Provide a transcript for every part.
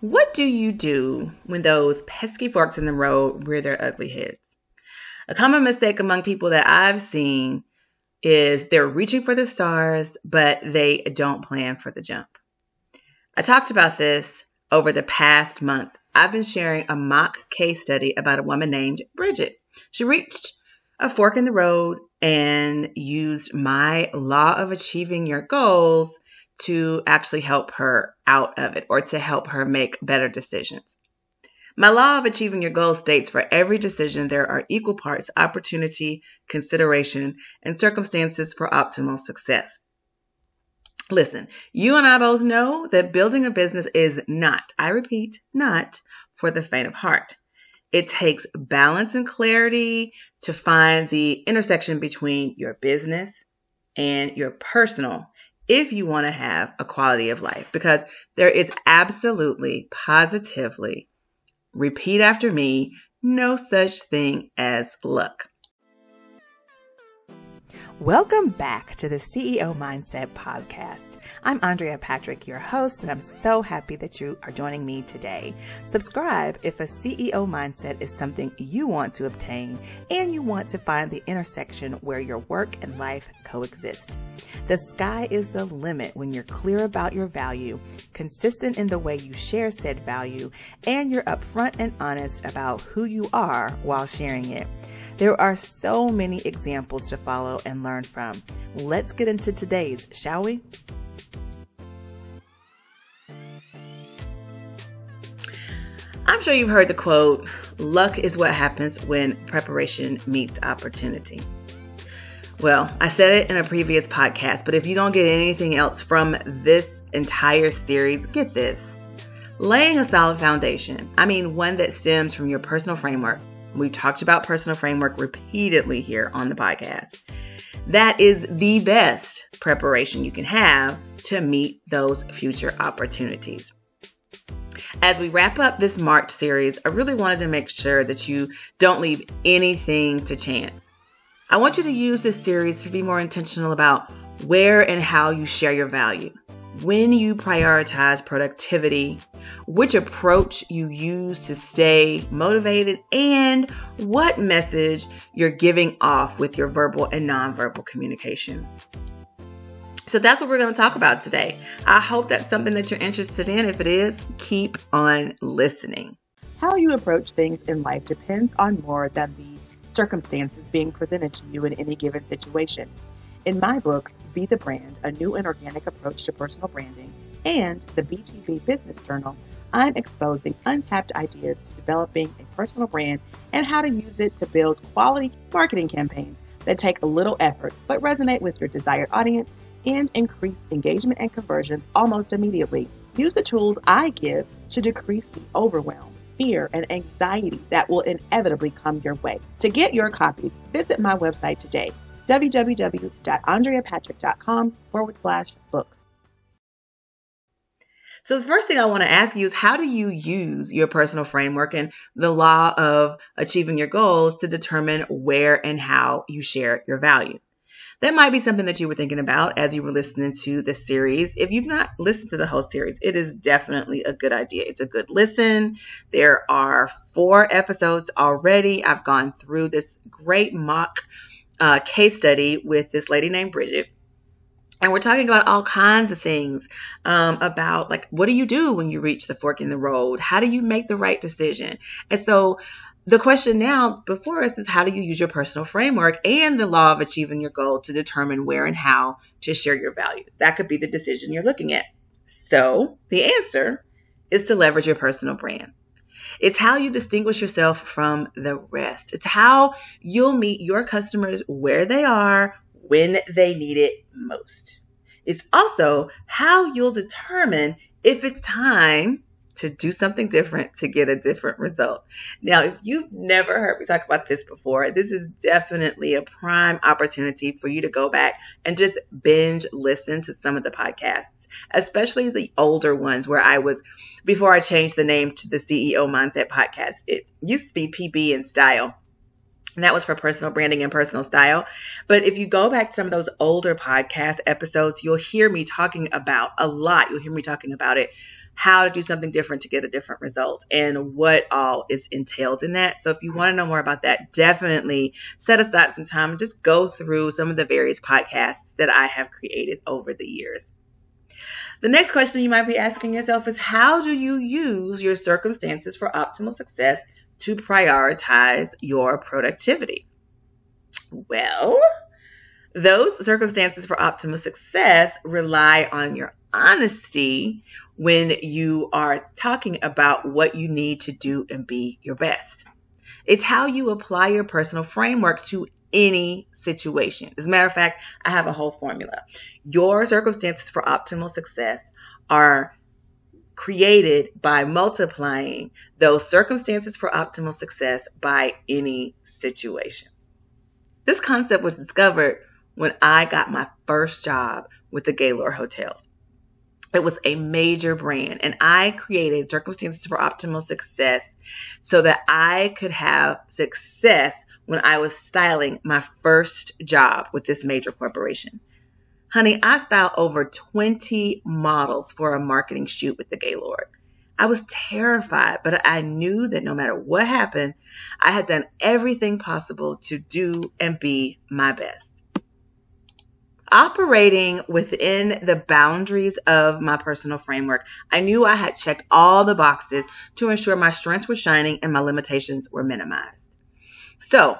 What do you do when those pesky forks in the road rear their ugly heads? A common mistake among people that I've seen is they're reaching for the stars, but they don't plan for the jump. I talked about this over the past month. I've been sharing a mock case study about a woman named Bridget. She reached a fork in the road and used my law of achieving your goals to actually help her out of it or to help her make better decisions. My law of achieving your goals states for every decision there are equal parts opportunity, consideration, and circumstances for optimal success. Listen, you and I both know that building a business is not, I repeat, not for the faint of heart. It takes balance and clarity to find the intersection between your business and your personal if you want to have a quality of life because there is absolutely, positively, repeat after me, no such thing as luck. Welcome back to the CEO Mindset Podcast. I'm Andrea Patrick, your host, and I'm so happy that you are joining me today. Subscribe if a CEO mindset is something you want to obtain and you want to find the intersection where your work and life coexist. The sky is the limit when you're clear about your value, consistent in the way you share said value, and you're upfront and honest about who you are while sharing it. There are so many examples to follow and learn from. Let's get into today's, shall we? I'm sure you've heard the quote luck is what happens when preparation meets opportunity. Well, I said it in a previous podcast, but if you don't get anything else from this entire series, get this. Laying a solid foundation, I mean, one that stems from your personal framework, We've talked about personal framework repeatedly here on the podcast. That is the best preparation you can have to meet those future opportunities. As we wrap up this March series, I really wanted to make sure that you don't leave anything to chance. I want you to use this series to be more intentional about where and how you share your value when you prioritize productivity, which approach you use to stay motivated, and what message you're giving off with your verbal and nonverbal communication. So that's what we're going to talk about today. I hope that's something that you're interested in. If it is, keep on listening. How you approach things in life depends on more than the circumstances being presented to you in any given situation. In my books, Be the Brand, a new and organic approach to personal branding, and the BTB Business Journal, I'm exposing untapped ideas to developing a personal brand and how to use it to build quality marketing campaigns that take a little effort but resonate with your desired audience and increase engagement and conversions almost immediately. Use the tools I give to decrease the overwhelm, fear, and anxiety that will inevitably come your way. To get your copies, visit my website today www.andreapatrick.com forward slash books. So, the first thing I want to ask you is how do you use your personal framework and the law of achieving your goals to determine where and how you share your value? That might be something that you were thinking about as you were listening to this series. If you've not listened to the whole series, it is definitely a good idea. It's a good listen. There are four episodes already. I've gone through this great mock uh, case study with this lady named Bridget. And we're talking about all kinds of things um, about like, what do you do when you reach the fork in the road? How do you make the right decision? And so the question now before us is how do you use your personal framework and the law of achieving your goal to determine where and how to share your value? That could be the decision you're looking at. So the answer is to leverage your personal brand. It's how you distinguish yourself from the rest. It's how you'll meet your customers where they are when they need it most. It's also how you'll determine if it's time to do something different to get a different result. Now, if you've never heard me talk about this before, this is definitely a prime opportunity for you to go back and just binge listen to some of the podcasts, especially the older ones where I was, before I changed the name to the CEO Mindset Podcast, it used to be PB and Style. And that was for personal branding and personal style. But if you go back to some of those older podcast episodes, you'll hear me talking about a lot. You'll hear me talking about it how to do something different to get a different result and what all is entailed in that. So if you want to know more about that, definitely set aside some time and just go through some of the various podcasts that I have created over the years. The next question you might be asking yourself is how do you use your circumstances for optimal success to prioritize your productivity? Well, those circumstances for optimal success rely on your honesty when you are talking about what you need to do and be your best. It's how you apply your personal framework to any situation. As a matter of fact, I have a whole formula. Your circumstances for optimal success are created by multiplying those circumstances for optimal success by any situation. This concept was discovered when I got my first job with the Gaylord Hotels. It was a major brand, and I created circumstances for optimal success so that I could have success when I was styling my first job with this major corporation. Honey, I styled over 20 models for a marketing shoot with the Gaylord. I was terrified, but I knew that no matter what happened, I had done everything possible to do and be my best. Operating within the boundaries of my personal framework, I knew I had checked all the boxes to ensure my strengths were shining and my limitations were minimized. So,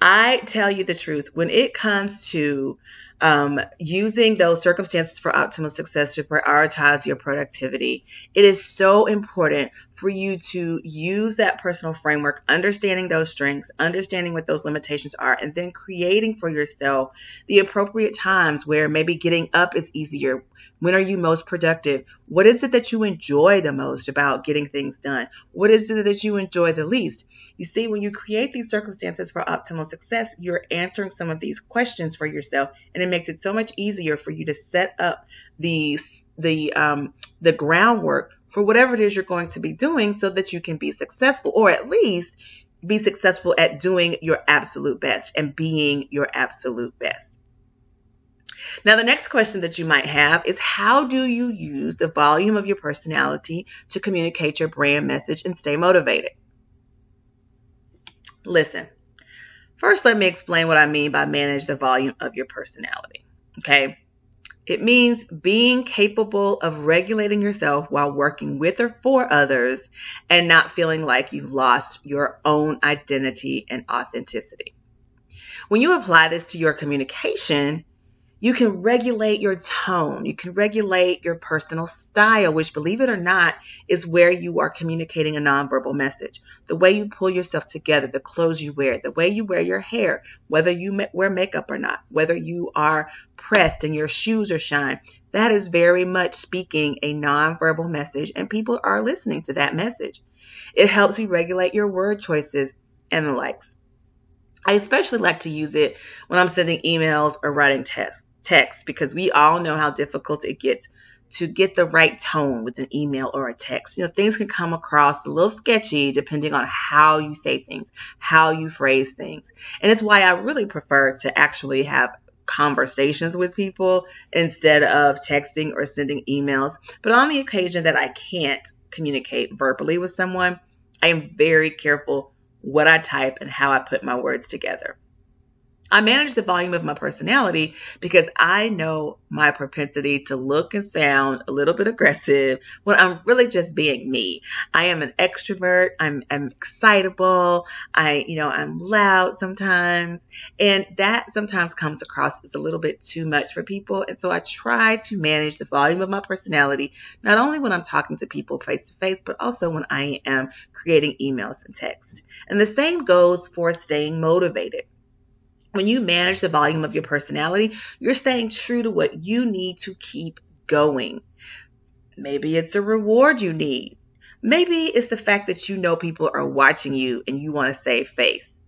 I tell you the truth, when it comes to um, using those circumstances for optimal success to prioritize your productivity. It is so important for you to use that personal framework, understanding those strengths, understanding what those limitations are, and then creating for yourself the appropriate times where maybe getting up is easier. When are you most productive? What is it that you enjoy the most about getting things done? What is it that you enjoy the least? You see, when you create these circumstances for optimal success, you're answering some of these questions for yourself, and it makes it so much easier for you to set up the the um, the groundwork for whatever it is you're going to be doing so that you can be successful or at least be successful at doing your absolute best and being your absolute best. Now, the next question that you might have is how do you use the volume of your personality to communicate your brand message and stay motivated? Listen, first, let me explain what I mean by manage the volume of your personality. Okay. It means being capable of regulating yourself while working with or for others and not feeling like you've lost your own identity and authenticity. When you apply this to your communication, you can regulate your tone. You can regulate your personal style, which, believe it or not, is where you are communicating a nonverbal message. The way you pull yourself together, the clothes you wear, the way you wear your hair, whether you wear makeup or not, whether you are pressed and your shoes are shine, that is very much speaking a nonverbal message, and people are listening to that message. It helps you regulate your word choices and the likes. I especially like to use it when I'm sending emails or writing tests text because we all know how difficult it gets to get the right tone with an email or a text. You know, things can come across a little sketchy depending on how you say things, how you phrase things. And it's why I really prefer to actually have conversations with people instead of texting or sending emails. But on the occasion that I can't communicate verbally with someone, I am very careful what I type and how I put my words together. I manage the volume of my personality because I know my propensity to look and sound a little bit aggressive when I'm really just being me. I am an extrovert. I'm, I'm excitable. I, you know, I'm loud sometimes. And that sometimes comes across as a little bit too much for people. And so I try to manage the volume of my personality, not only when I'm talking to people face to face, but also when I am creating emails and text. And the same goes for staying motivated when you manage the volume of your personality, you're staying true to what you need to keep going. Maybe it's a reward you need. Maybe it's the fact that you know people are watching you and you want to save face.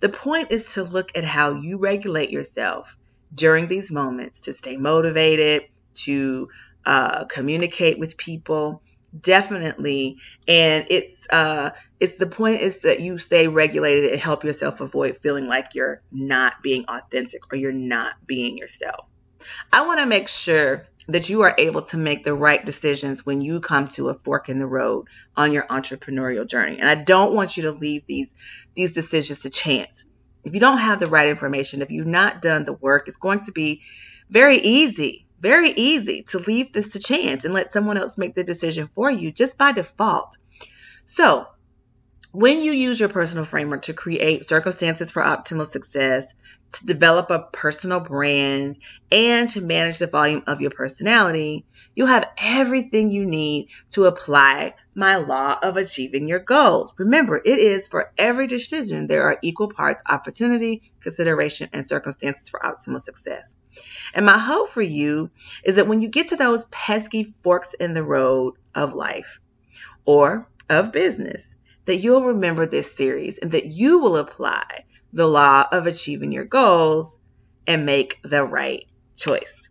The point is to look at how you regulate yourself during these moments to stay motivated, to uh, communicate with people, definitely and it's uh it's the point is that you stay regulated and help yourself avoid feeling like you're not being authentic or you're not being yourself i want to make sure that you are able to make the right decisions when you come to a fork in the road on your entrepreneurial journey. And I don't want you to leave these these decisions to chance. If you don't have the right information, if you've not done the work, it's going to be very easy, very easy to leave this to chance and let someone else make the decision for you just by default. So, when you use your personal framework to create circumstances for optimal success, to develop a personal brand, and to manage the volume of your personality, you'll have everything you need to apply my law of achieving your goals. Remember, it is for every decision, there are equal parts opportunity, consideration, and circumstances for optimal success. And my hope for you is that when you get to those pesky forks in the road of life or of business, that you'll remember this series and that you will apply the law of achieving your goals and make the right choice.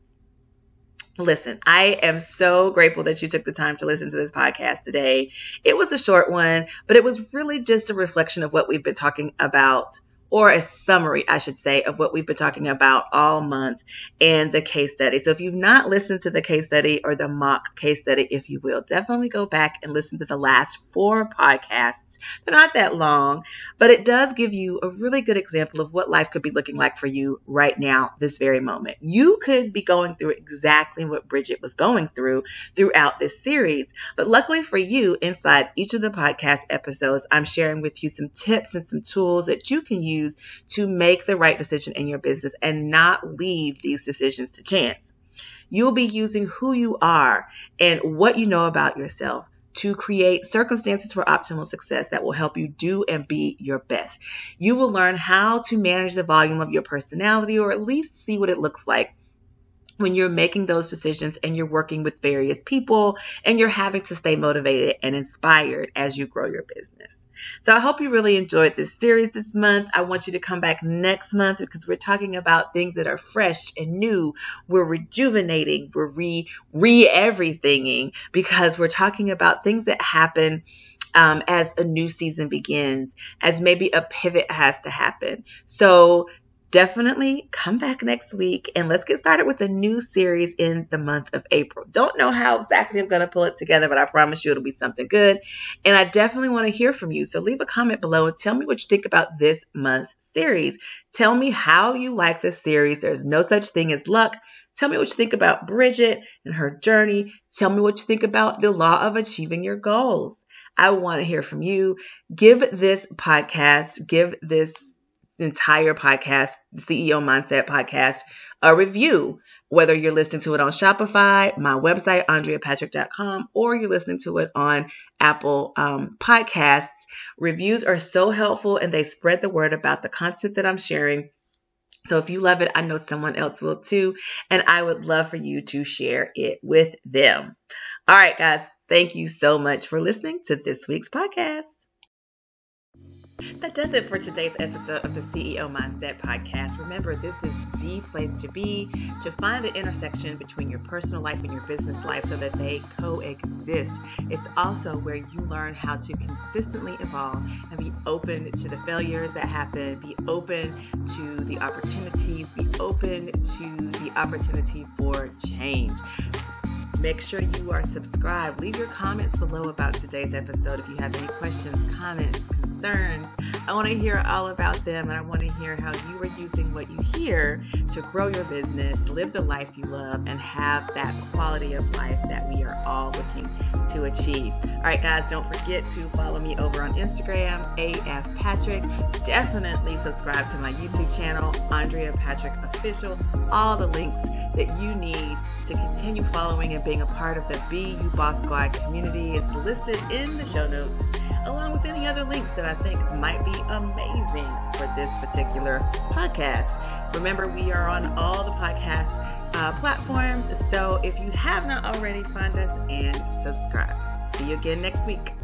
Listen, I am so grateful that you took the time to listen to this podcast today. It was a short one, but it was really just a reflection of what we've been talking about or a summary, I should say, of what we've been talking about all month in the case study. So if you've not listened to the case study or the mock case study, if you will, definitely go back and listen to the last four podcasts. They're not that long, but it does give you a really good example of what life could be looking like for you right now, this very moment. You could be going through exactly what Bridget was going through throughout this series. But luckily for you, inside each of the podcast episodes, I'm sharing with you some tips and some tools that you can use to make the right decision in your business and not leave these decisions to chance. You'll be using who you are and what you know about yourself to create circumstances for optimal success that will help you do and be your best. You will learn how to manage the volume of your personality or at least see what it looks like when you're making those decisions and you're working with various people and you're having to stay motivated and inspired as you grow your business. So I hope you really enjoyed this series this month. I want you to come back next month because we're talking about things that are fresh and new. We're rejuvenating, we're re re everythinging because we're talking about things that happen um, as a new season begins, as maybe a pivot has to happen. So definitely come back next week and let's get started with a new series in the month of April. Don't know how exactly I'm going to pull it together, but I promise you it'll be something good. And I definitely want to hear from you. So leave a comment below and tell me what you think about this month's series. Tell me how you like this series. There's no such thing as luck. Tell me what you think about Bridget and her journey. Tell me what you think about the law of achieving your goals. I want to hear from you. Give this podcast, give this entire podcast, CEO Mindset podcast, a review, whether you're listening to it on Spotify, my website, AndreaPatrick.com, or you're listening to it on Apple um, Podcasts. Reviews are so helpful and they spread the word about the content that I'm sharing. So if you love it, I know someone else will too. And I would love for you to share it with them. All right, guys. Thank you so much for listening to this week's podcast. That does it for today's episode of the CEO Mindset Podcast. Remember, this is the place to be to find the intersection between your personal life and your business life so that they coexist. It's also where you learn how to consistently evolve and be open to the failures that happen, be open to the opportunities, be open to the opportunity for change. Make sure you are subscribed. Leave your comments below about today's episode if you have any questions, comments, concerns. I want to hear all about them and I want to hear how you are using what you hear to grow your business, live the life you love, and have that quality of life that we are all looking to achieve. All right, guys, don't forget to follow me over on Instagram, AF Patrick. Definitely subscribe to my YouTube channel, Andrea Patrick Official. All the links that you need to continue following and being a part of the You Boss Squad community is listed in the show notes, along with any other links that I think might be amazing for this particular podcast. Remember, we are on all the podcast uh, platforms, so if you have not already, find us and subscribe. See you again next week.